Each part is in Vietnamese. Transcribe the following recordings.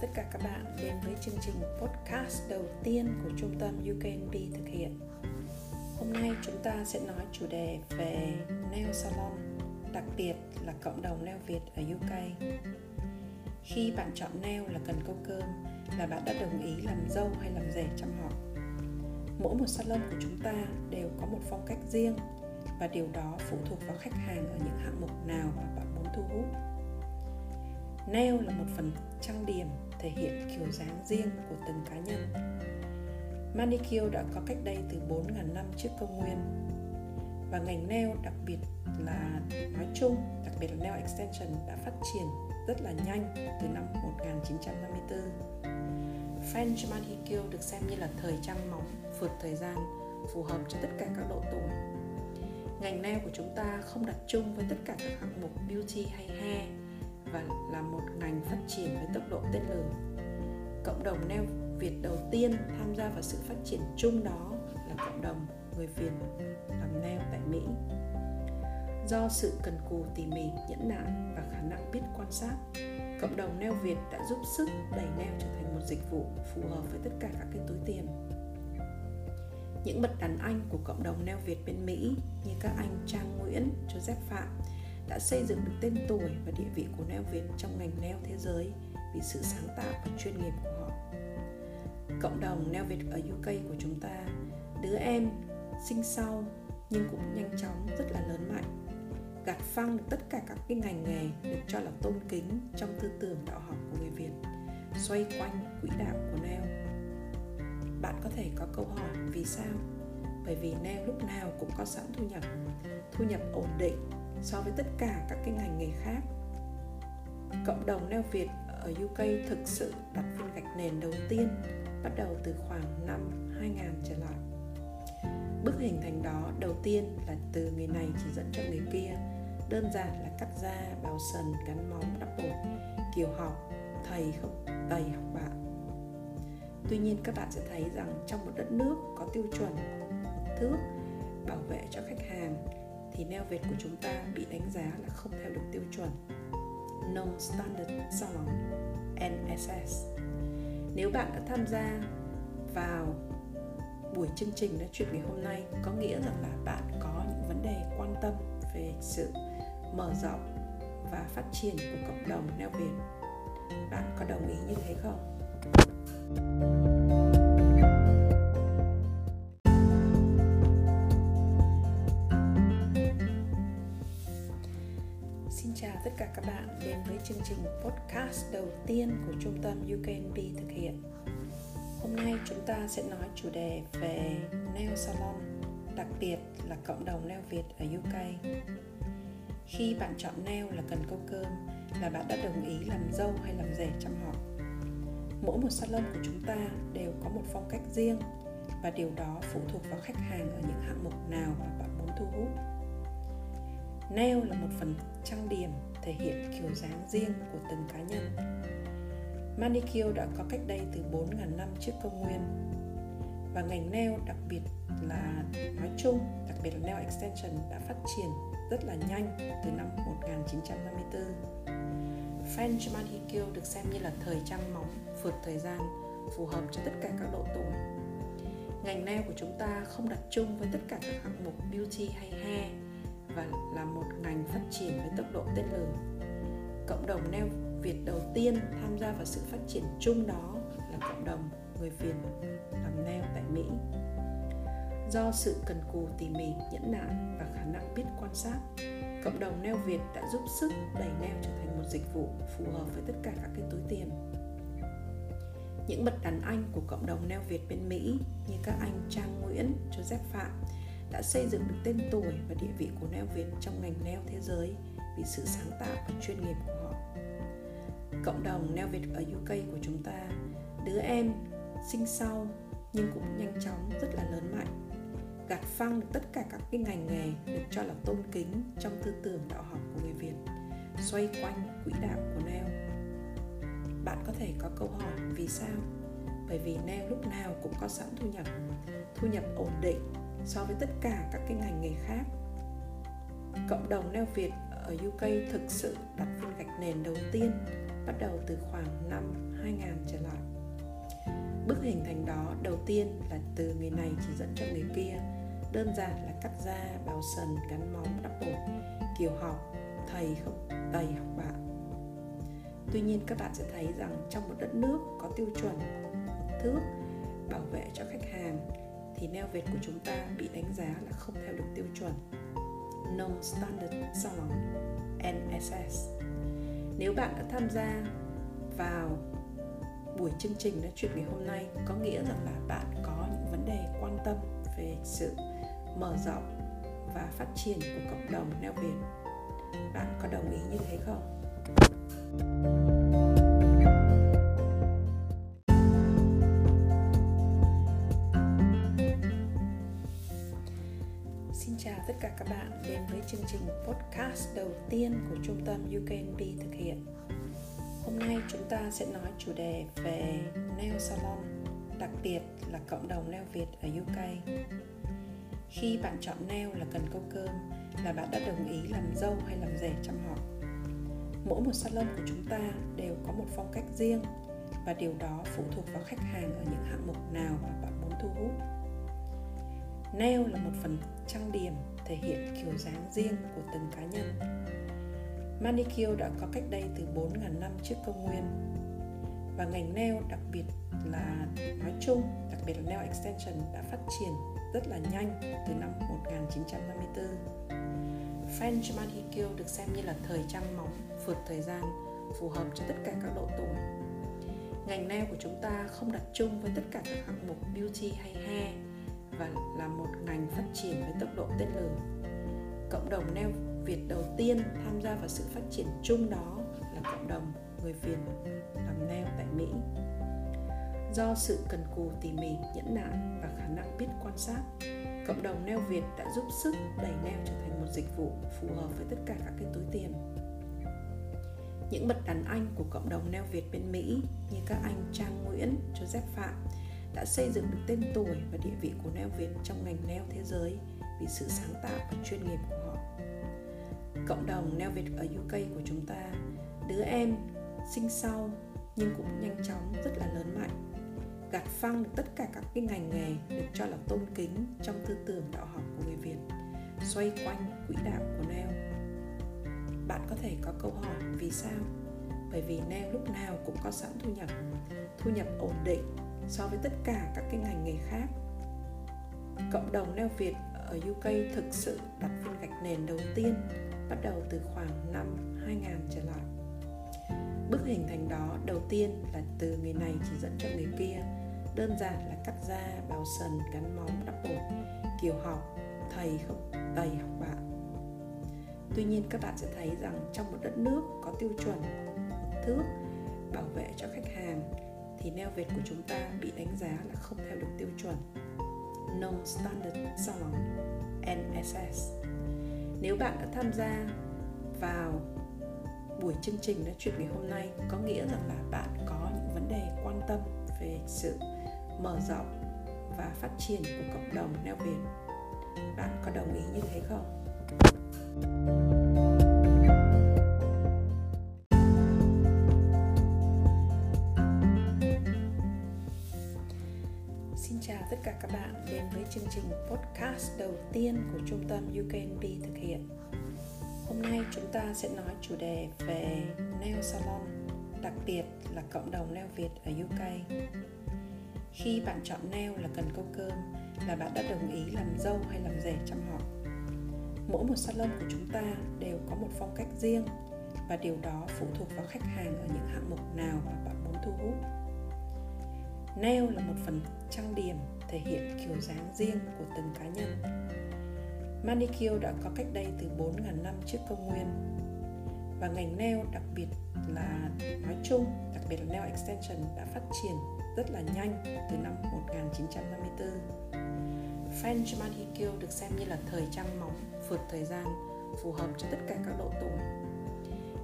tất cả các bạn đến với chương trình podcast đầu tiên của trung tâm UKNB thực hiện. Hôm nay chúng ta sẽ nói chủ đề về nail salon, đặc biệt là cộng đồng nail Việt ở UK. Khi bạn chọn nail là cần câu cơm là bạn đã đồng ý làm dâu hay làm rể trong họ. Mỗi một salon của chúng ta đều có một phong cách riêng và điều đó phụ thuộc vào khách hàng ở những hạng mục nào mà bạn muốn thu hút Nail là một phần trang điểm thể hiện kiểu dáng riêng của từng cá nhân. Manicure đã có cách đây từ 4.000 năm trước công nguyên và ngành nail đặc biệt là nói chung, đặc biệt là nail extension đã phát triển rất là nhanh từ năm 1954. French manicure được xem như là thời trang mỏng, vượt thời gian, phù hợp cho tất cả các độ tuổi. Ngành nail của chúng ta không đặt chung với tất cả các hạng mục beauty hay hair và là một ngành phát triển với tốc độ tên lửa. Cộng đồng neo Việt đầu tiên tham gia vào sự phát triển chung đó là cộng đồng người Việt làm neo tại Mỹ. Do sự cần cù tỉ mỉ, nhẫn nại và khả năng biết quan sát, cộng đồng neo Việt đã giúp sức đẩy neo trở thành một dịch vụ phù hợp với tất cả các cái túi tiền. Những bậc đàn anh của cộng đồng neo Việt bên Mỹ như các anh Trang Nguyễn, Joseph Phạm đã xây dựng được tên tuổi và địa vị của neo Việt trong ngành neo thế giới vì sự sáng tạo và chuyên nghiệp của họ. Cộng đồng neo Việt ở UK của chúng ta, đứa em sinh sau nhưng cũng nhanh chóng rất là lớn mạnh gạt phăng được tất cả các cái ngành nghề được cho là tôn kính trong tư tưởng đạo học của người Việt xoay quanh quỹ đạo của neo bạn có thể có câu hỏi vì sao bởi vì neo lúc nào cũng có sẵn thu nhập thu nhập ổn định so với tất cả các cái ngành nghề khác cộng đồng neo Việt ở UK thực sự đặt viên gạch nền đầu tiên bắt đầu từ khoảng năm 2000 trở lại. Bức hình thành đó đầu tiên là từ người này chỉ dẫn cho người kia, đơn giản là cắt da, bào sần, gắn móng, đắp bột, kiểu học, thầy không tầy học bạn. Tuy nhiên các bạn sẽ thấy rằng trong một đất nước có tiêu chuẩn thước bảo vệ cho khách hàng thì neo Việt của chúng ta bị đánh giá là không theo được tiêu chuẩn Non Standard Salon NSS. Nếu bạn đã tham gia vào buổi chương trình nói chuyện ngày hôm nay, có nghĩa rằng là bạn có những vấn đề quan tâm về sự mở rộng và phát triển của cộng đồng neo Việt. Bạn có đồng ý như thế không? Các bạn đến với chương trình podcast đầu tiên của trung tâm UKNB thực hiện. Hôm nay chúng ta sẽ nói chủ đề về nail salon, đặc biệt là cộng đồng nail Việt ở UK. Khi bạn chọn nail là cần câu cơm là bạn đã đồng ý làm dâu hay làm rể trong họ. Mỗi một salon của chúng ta đều có một phong cách riêng và điều đó phụ thuộc vào khách hàng ở những hạng mục nào mà bạn muốn thu hút. Nail là một phần trang điểm thể hiện kiểu dáng riêng của từng cá nhân. Manicure đã có cách đây từ 4.000 năm trước công nguyên và ngành nail đặc biệt là nói chung, đặc biệt là nail extension đã phát triển rất là nhanh từ năm 1954. French manicure được xem như là thời trang móng vượt thời gian, phù hợp cho tất cả các độ tuổi. Ngành nail của chúng ta không đặt chung với tất cả các hạng mục beauty hay hair và là một ngành phát triển với tốc độ tên lửa. Cộng đồng neo Việt đầu tiên tham gia vào sự phát triển chung đó là cộng đồng người Việt làm neo tại Mỹ. Do sự cần cù tỉ mỉ, nhẫn nại và khả năng biết quan sát, cộng đồng neo Việt đã giúp sức đẩy neo trở thành một dịch vụ phù hợp với tất cả các cái túi tiền. Những bậc đàn anh của cộng đồng neo Việt bên Mỹ như các anh Trang Nguyễn, Joseph Phạm đã xây dựng được tên tuổi và địa vị của neo Việt trong ngành neo thế giới vì sự sáng tạo và chuyên nghiệp của họ. Cộng đồng neo Việt ở UK của chúng ta, đứa em sinh sau nhưng cũng nhanh chóng rất là lớn mạnh gạt phăng được tất cả các cái ngành nghề được cho là tôn kính trong tư tưởng đạo học của người Việt xoay quanh quỹ đạo của neo bạn có thể có câu hỏi vì sao bởi vì neo lúc nào cũng có sẵn thu nhập thu nhập ổn định so với tất cả các cái ngành nghề khác cộng đồng neo Việt ở UK thực sự đặt viên gạch nền đầu tiên bắt đầu từ khoảng năm 2000 trở lại. Bức hình thành đó đầu tiên là từ người này chỉ dẫn cho người kia, đơn giản là cắt da, bào sần, gắn móng, đắp bột, kiểu học, thầy không tầy học bạn. Tuy nhiên các bạn sẽ thấy rằng trong một đất nước có tiêu chuẩn thước bảo vệ cho khách hàng thì neo Việt của chúng ta bị đánh giá là không theo được tiêu chuẩn. Non-Standard Salon NSS Nếu bạn đã tham gia vào buổi chương trình nói chuyện ngày hôm nay, có nghĩa rằng là bạn có những vấn đề quan tâm về sự mở rộng và phát triển của cộng đồng neo Việt bạn có đồng ý như thế không? thank you cả các bạn đến với chương trình podcast đầu tiên của trung tâm UKNB thực hiện. Hôm nay chúng ta sẽ nói chủ đề về nail salon, đặc biệt là cộng đồng nail Việt ở UK. Khi bạn chọn nail là cần câu cơm là bạn đã đồng ý làm dâu hay làm rể trong họ. Mỗi một salon của chúng ta đều có một phong cách riêng và điều đó phụ thuộc vào khách hàng ở những hạng mục nào mà bạn muốn thu hút Nail là một phần trang điểm thể hiện kiểu dáng riêng của từng cá nhân. Manicure đã có cách đây từ 4.000 năm trước công nguyên và ngành nail đặc biệt là nói chung, đặc biệt là nail extension đã phát triển rất là nhanh từ năm 1954. French manicure được xem như là thời trang móng vượt thời gian, phù hợp cho tất cả các độ tuổi. Ngành nail của chúng ta không đặt chung với tất cả các hạng mục beauty hay hair và là một ngành phát triển với tốc độ tên lửa. Cộng đồng neo Việt đầu tiên tham gia vào sự phát triển chung đó là cộng đồng người Việt làm neo tại Mỹ. Do sự cần cù tỉ mỉ, nhẫn nại và khả năng biết quan sát, cộng đồng neo Việt đã giúp sức đẩy neo trở thành một dịch vụ phù hợp với tất cả các cái túi tiền. Những bậc đàn anh của cộng đồng neo Việt bên Mỹ như các anh Trang Nguyễn, Joseph Phạm đã xây dựng được tên tuổi và địa vị của neo Việt trong ngành neo thế giới vì sự sáng tạo và chuyên nghiệp của họ. Cộng đồng neo Việt ở UK của chúng ta, đứa em sinh sau nhưng cũng nhanh chóng rất là lớn mạnh gạt phăng được tất cả các cái ngành nghề được cho là tôn kính trong tư tưởng đạo học của người Việt xoay quanh quỹ đạo của neo bạn có thể có câu hỏi vì sao bởi vì neo lúc nào cũng có sẵn thu nhập thu nhập ổn định so với tất cả các cái ngành nghề khác cộng đồng neo Việt ở UK thực sự đặt viên gạch nền đầu tiên bắt đầu từ khoảng năm 2000 trở lại. Bước hình thành đó đầu tiên là từ người này chỉ dẫn cho người kia, đơn giản là cắt da, bào sần, gắn móng, đắp bột, kiểu học, thầy không tầy học bạn. Tuy nhiên các bạn sẽ thấy rằng trong một đất nước có tiêu chuẩn thước bảo vệ cho khách hàng thì neo Việt của chúng ta bị đánh giá là không theo được tiêu chuẩn. Non-Standard Salon NSS Nếu bạn đã tham gia vào buổi chương trình nói chuyện ngày hôm nay, có nghĩa rằng là bạn có những vấn đề quan tâm về sự mở rộng và phát triển của cộng đồng neo Việt. Bạn có đồng ý như thế không? thank you các bạn đến với chương trình podcast đầu tiên của trung tâm UKNB thực hiện. Hôm nay chúng ta sẽ nói chủ đề về nail salon, đặc biệt là cộng đồng nail Việt ở UK. Khi bạn chọn nail là cần câu cơm là bạn đã đồng ý làm dâu hay làm rể chăm họ. Mỗi một salon của chúng ta đều có một phong cách riêng và điều đó phụ thuộc vào khách hàng ở những hạng mục nào mà bạn muốn thu hút. Nail là một phần trang điểm thể hiện kiểu dáng riêng của từng cá nhân. Manicure đã có cách đây từ 4.000 năm trước công nguyên và ngành nail đặc biệt là nói chung, đặc biệt là nail extension đã phát triển rất là nhanh từ năm 1954. French manicure được xem như là thời trang móng vượt thời gian, phù hợp cho tất cả các độ tuổi.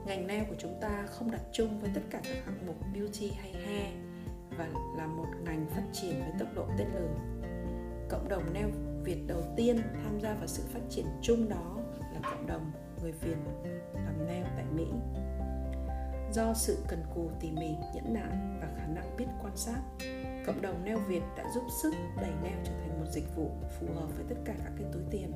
Ngành nail của chúng ta không đặt chung với tất cả các hạng mục beauty hay hair và là một ngành phát triển với tốc độ tên lửa. Cộng đồng neo Việt đầu tiên tham gia vào sự phát triển chung đó là cộng đồng người Việt làm neo tại Mỹ. Do sự cần cù tỉ mỉ, nhẫn nại và khả năng biết quan sát, cộng đồng neo Việt đã giúp sức đẩy neo trở thành một dịch vụ phù hợp với tất cả các cái túi tiền.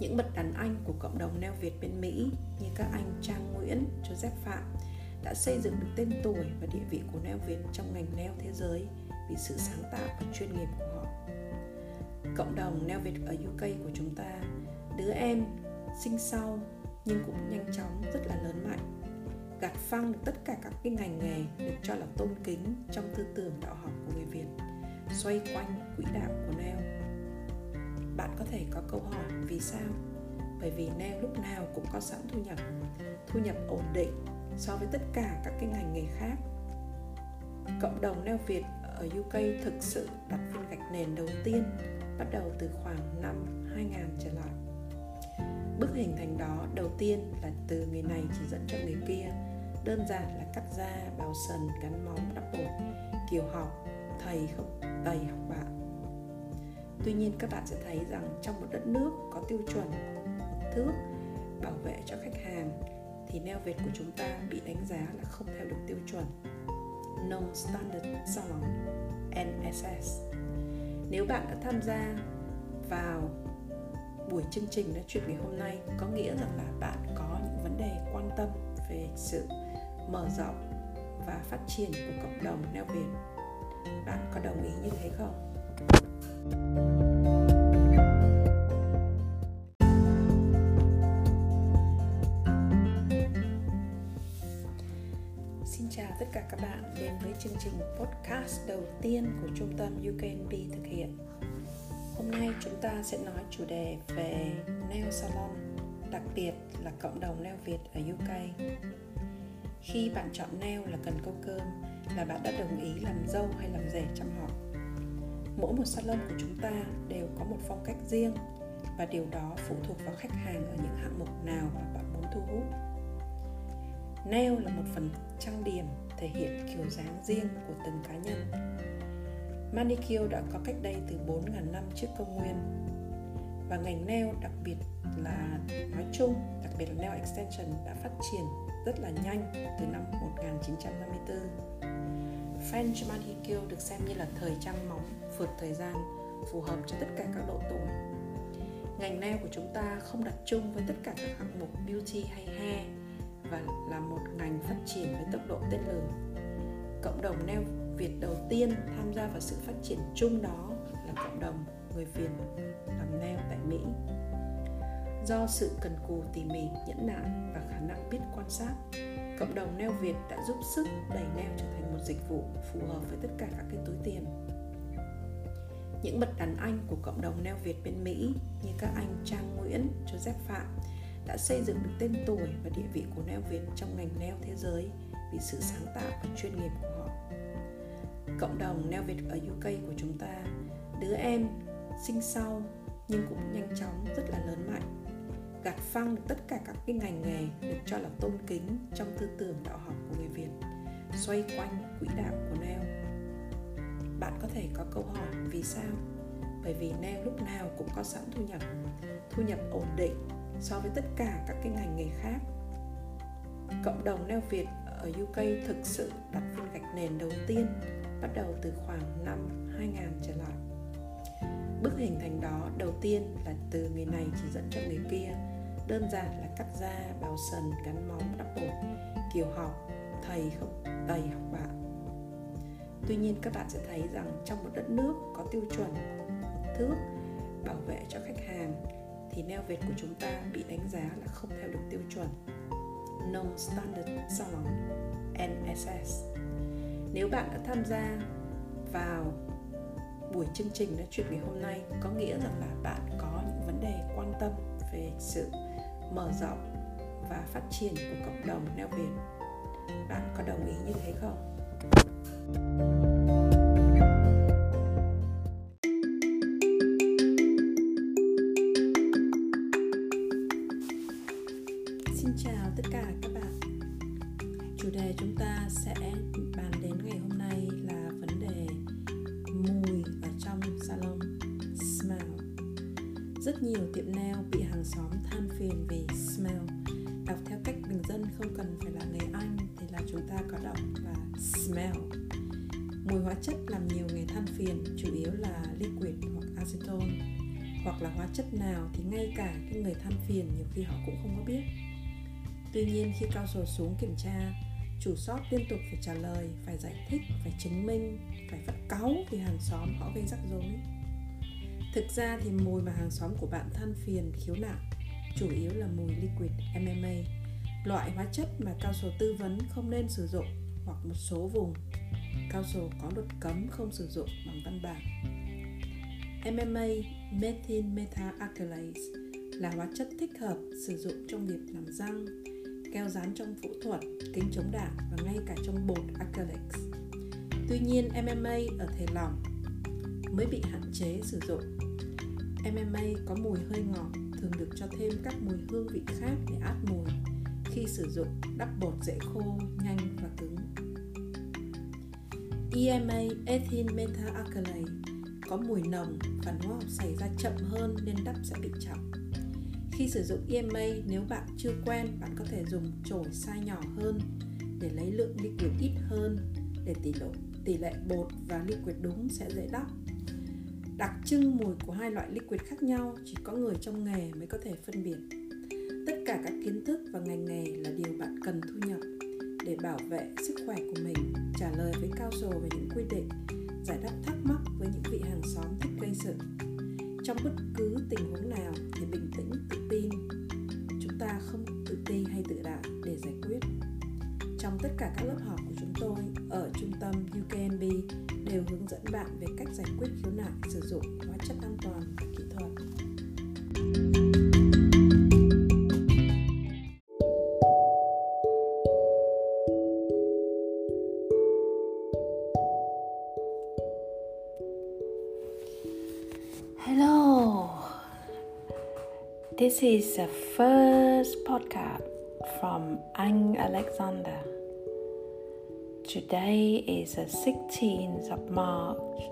Những bậc đàn anh của cộng đồng neo Việt bên Mỹ như các anh Trang Nguyễn, Joseph Phạm đã xây dựng được tên tuổi và địa vị của nail Việt trong ngành nail thế giới vì sự sáng tạo và chuyên nghiệp của họ. Cộng đồng nail Việt ở UK của chúng ta, đứa em sinh sau nhưng cũng nhanh chóng rất là lớn mạnh gạt phăng được tất cả các cái ngành nghề được cho là tôn kính trong tư tưởng đạo học của người Việt xoay quanh quỹ đạo của neo bạn có thể có câu hỏi vì sao bởi vì neo lúc nào cũng có sẵn thu nhập thu nhập ổn định so với tất cả các cái ngành nghề khác. Cộng đồng neo Việt ở UK thực sự đặt viên gạch nền đầu tiên bắt đầu từ khoảng năm 2000 trở lại. Bước hình thành đó đầu tiên là từ người này chỉ dẫn cho người kia Đơn giản là cắt da, bào sần, gắn móng, đắp bột Kiểu học, thầy không tầy học bạn. Tuy nhiên các bạn sẽ thấy rằng trong một đất nước có tiêu chuẩn thước bảo vệ cho khách hàng thì neo vệt của chúng ta bị đánh giá là không theo được tiêu chuẩn Non-Standard Salon NSS Nếu bạn đã tham gia vào buổi chương trình nói chuyện ngày hôm nay, có nghĩa rằng là bạn có những vấn đề quan tâm về sự mở rộng và phát triển của cộng đồng neo Việt. Bạn có đồng ý như thế không? Xin các bạn đến với chương trình podcast đầu tiên của trung tâm UKNP thực hiện Hôm nay chúng ta sẽ nói chủ đề về nail salon, đặc biệt là cộng đồng nail Việt ở UK. Khi bạn chọn nail là cần câu cơm là bạn đã đồng ý làm dâu hay làm rể trong họ. Mỗi một salon của chúng ta đều có một phong cách riêng và điều đó phụ thuộc vào khách hàng ở những hạng mục nào mà bạn muốn thu hút. Nail là một phần trang điểm thể hiện kiểu dáng riêng của từng cá nhân Manicure đã có cách đây từ 4.000 năm trước công nguyên và ngành nail đặc biệt là nói chung, đặc biệt là nail extension đã phát triển rất là nhanh từ năm 1954. French manicure được xem như là thời trang móng vượt thời gian, phù hợp cho tất cả các độ tuổi. Ngành nail của chúng ta không đặt chung với tất cả các hạng mục beauty hay hair và là một ngành phát triển với tốc độ tên lửa. Cộng đồng neo Việt đầu tiên tham gia vào sự phát triển chung đó là cộng đồng người Việt làm neo tại Mỹ. Do sự cần cù tỉ mỉ, nhẫn nại và khả năng biết quan sát, cộng đồng neo Việt đã giúp sức đẩy neo trở thành một dịch vụ phù hợp với tất cả các cái túi tiền. Những bậc đàn anh của cộng đồng neo Việt bên Mỹ như các anh Trang Nguyễn, Joseph Phạm đã xây dựng được tên tuổi và địa vị của nail Việt trong ngành nail thế giới vì sự sáng tạo và chuyên nghiệp của họ. Cộng đồng neo Việt ở UK của chúng ta, đứa em, sinh sau, nhưng cũng nhanh chóng, rất là lớn mạnh. Gạt phăng được tất cả các cái ngành nghề được cho là tôn kính trong tư tưởng đạo học của người Việt, xoay quanh quỹ đạo của neo. Bạn có thể có câu hỏi, vì sao? Bởi vì neo lúc nào cũng có sẵn thu nhập thu nhập ổn định so với tất cả các cái ngành nghề khác cộng đồng neo Việt ở UK thực sự đặt viên gạch nền đầu tiên bắt đầu từ khoảng năm 2000 trở lại. Bước hình thành đó đầu tiên là từ người này chỉ dẫn cho người kia, đơn giản là cắt da, bào sần, gắn móng, đắp bột, kiểu học, thầy không tầy học bạn. Tuy nhiên các bạn sẽ thấy rằng trong một đất nước có tiêu chuẩn thước bảo vệ cho khách hàng thì neo Việt của chúng ta bị đánh giá là không theo được tiêu chuẩn Non-Standard Salon NSS nếu bạn đã tham gia vào buổi chương trình nói chuyện ngày hôm nay, có nghĩa rằng là bạn có những vấn đề quan tâm về sự mở rộng và phát triển của cộng đồng neo Việt. Bạn có đồng ý như thế không? Xin chất làm nhiều người than phiền, chủ yếu là liquid hoặc acetone. Hoặc là hóa chất nào thì ngay cả cái người than phiền nhiều khi họ cũng không có biết. Tuy nhiên, khi cao sổ xuống kiểm tra, chủ shop liên tục phải trả lời, phải giải thích, phải chứng minh, phải phát cáu vì hàng xóm họ gây rắc rối. Thực ra thì mùi mà hàng xóm của bạn than phiền khiếu nại chủ yếu là mùi liquid MMA loại hóa chất mà cao sổ tư vấn không nên sử dụng hoặc một số vùng cao sổ có luật cấm không sử dụng bằng văn bản MMA methyl methacrylase là hóa chất thích hợp sử dụng trong việc làm răng keo dán trong phẫu thuật, kính chống đạn và ngay cả trong bột acrylics. Tuy nhiên, MMA ở thể lỏng mới bị hạn chế sử dụng. MMA có mùi hơi ngọt, thường được cho thêm các mùi hương vị khác để át mùi khi sử dụng đắp bột dễ khô, nhanh và cứng. EMA ethyl methacrylate có mùi nồng, phản hóa học xảy ra chậm hơn nên đắp sẽ bị chậm. Khi sử dụng EMA, nếu bạn chưa quen, bạn có thể dùng chổi size nhỏ hơn để lấy lượng liquid ít hơn để tỷ lệ tỷ lệ bột và liquid đúng sẽ dễ đắp. Đặc trưng mùi của hai loại liquid khác nhau chỉ có người trong nghề mới có thể phân biệt. Tất cả các kiến thức và ngành nghề là điều bạn cần thu nhập để bảo vệ sức khỏe của mình, trả lời với cao sồ về những quy định, giải đáp thắc mắc với những vị hàng xóm thích gây sự. Trong bất cứ tình huống nào thì bình tĩnh tự tin. Chúng ta không tự ti hay tự đại để giải quyết. Trong tất cả các lớp học của chúng tôi ở trung tâm UKMB đều hướng dẫn bạn về cách giải quyết khiếu nại sử dụng hóa chất an toàn và kỹ thuật. This is the first podcast from Ang Alexander. Today is the 16th of March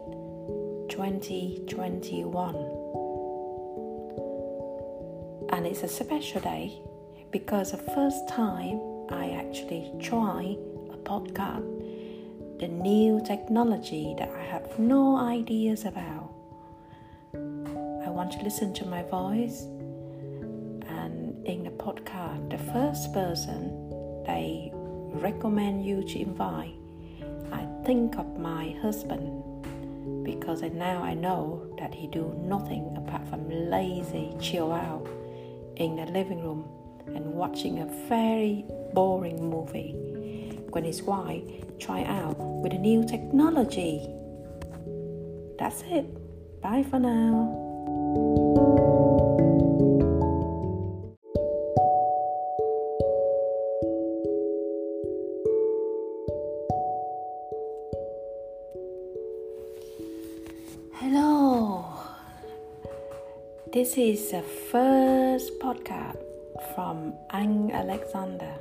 2021. And it's a special day because the first time I actually try a podcast, the new technology that I have no ideas about. I want to listen to my voice first person they recommend you to invite, I think of my husband because now I know that he do nothing apart from lazy chill out in the living room and watching a very boring movie when his wife try out with a new technology. That's it. Bye for now. This is the first podcast from Ang Alexander.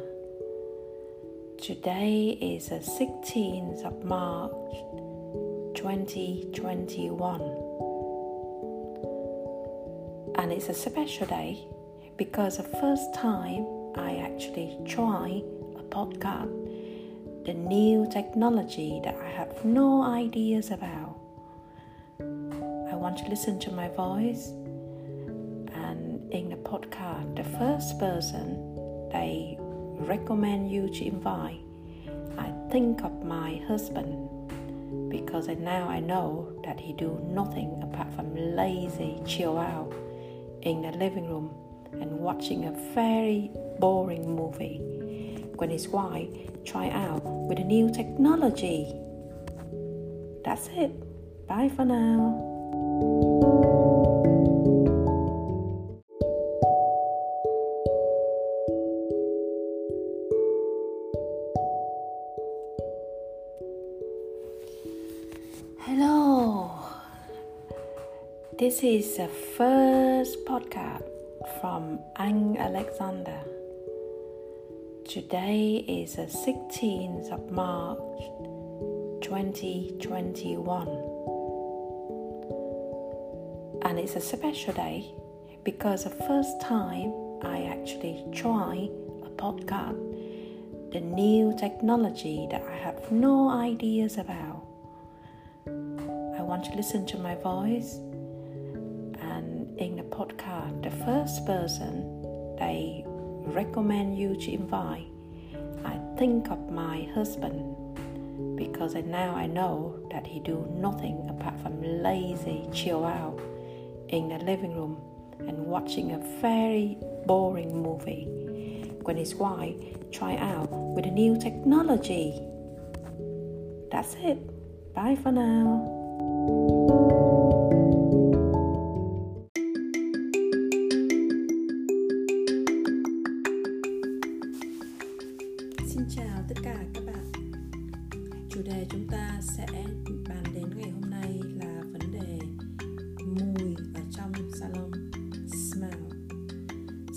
Today is the 16th of March 2021. And it's a special day because the first time I actually try a podcast, the new technology that I have no ideas about. I want to listen to my voice the first person they recommend you to invite, I think of my husband because now I know that he do nothing apart from lazy chill out in the living room and watching a very boring movie when his wife try out with a new technology. That's it. Bye for now. This is the first podcast from Ang Alexander. Today is the 16th of March 2021. And it's a special day because the first time I actually try a podcast, the new technology that I have no ideas about. I want to listen to my voice, and in the podcast, the first person they recommend you to invite, I think of my husband because now I know that he do nothing apart from lazy chill out in the living room and watching a very boring movie when his wife try out with a new technology. That's it. Bye for now.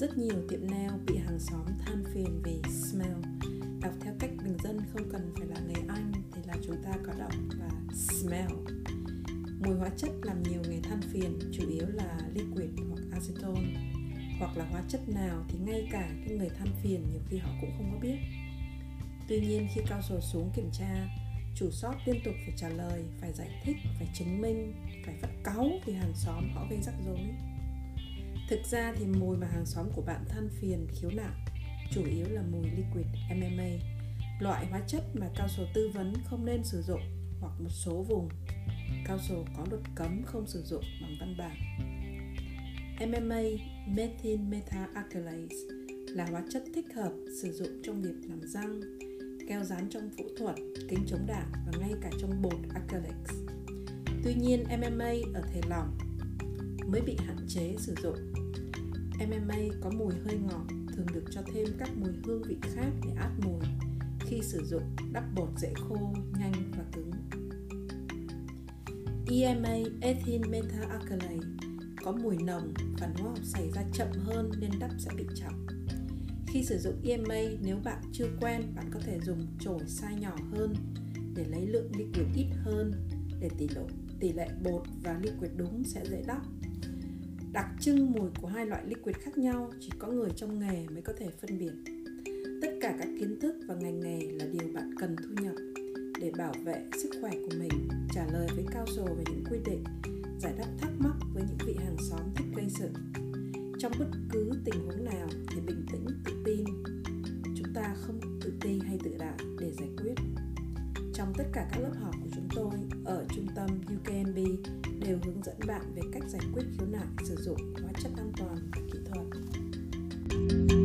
Rất nhiều tiệm nail bị hàng xóm than phiền vì smell. Đọc theo cách bình dân không cần phải là người Anh thì là chúng ta có đọc là smell. Mùi hóa chất làm nhiều người than phiền chủ yếu là liquid hoặc acetone hoặc là hóa chất nào thì ngay cả cái người than phiền nhiều khi họ cũng không có biết Tuy nhiên khi cao sổ xuống kiểm tra, chủ shop liên tục phải trả lời, phải giải thích, phải chứng minh, phải phát cáu vì hàng xóm họ gây rắc rối. Thực ra thì mùi mà hàng xóm của bạn than phiền khiếu nại chủ yếu là mùi liquid MMA, loại hóa chất mà cao sổ tư vấn không nên sử dụng hoặc một số vùng cao sổ có luật cấm không sử dụng bằng văn bản. MMA methyl methacrylate là hóa chất thích hợp sử dụng trong việc làm răng, keo dán trong phẫu thuật, kính chống đạn và ngay cả trong bột acrylics. Tuy nhiên, MMA ở thể lỏng mới bị hạn chế sử dụng. MMA có mùi hơi ngọt, thường được cho thêm các mùi hương vị khác để át mùi khi sử dụng đắp bột dễ khô, nhanh và cứng. EMA ethyl methacrylate có mùi nồng, phản hóa học xảy ra chậm hơn nên đắp sẽ bị chậm. Khi sử dụng EMA, nếu bạn chưa quen, bạn có thể dùng chổi size nhỏ hơn để lấy lượng liquid ít hơn để tỷ lệ tỷ lệ bột và liquid đúng sẽ dễ đắp. Đặc trưng mùi của hai loại liquid khác nhau chỉ có người trong nghề mới có thể phân biệt. Tất cả các kiến thức và ngành nghề là điều bạn cần thu nhập để bảo vệ sức khỏe của mình, trả lời với cao sổ về những quy định, giải đáp thắc mắc với những vị hàng xóm thích gây sự. Trong bất cứ tình huống nào thì bình tĩnh tự tin. Chúng ta không tự ti hay tự đại để giải quyết. Trong tất cả các lớp học của chúng tôi, ở trung tâm UKMB đều hướng dẫn bạn về cách giải quyết khiếu nại sử dụng hóa chất an toàn và kỹ thuật. thank you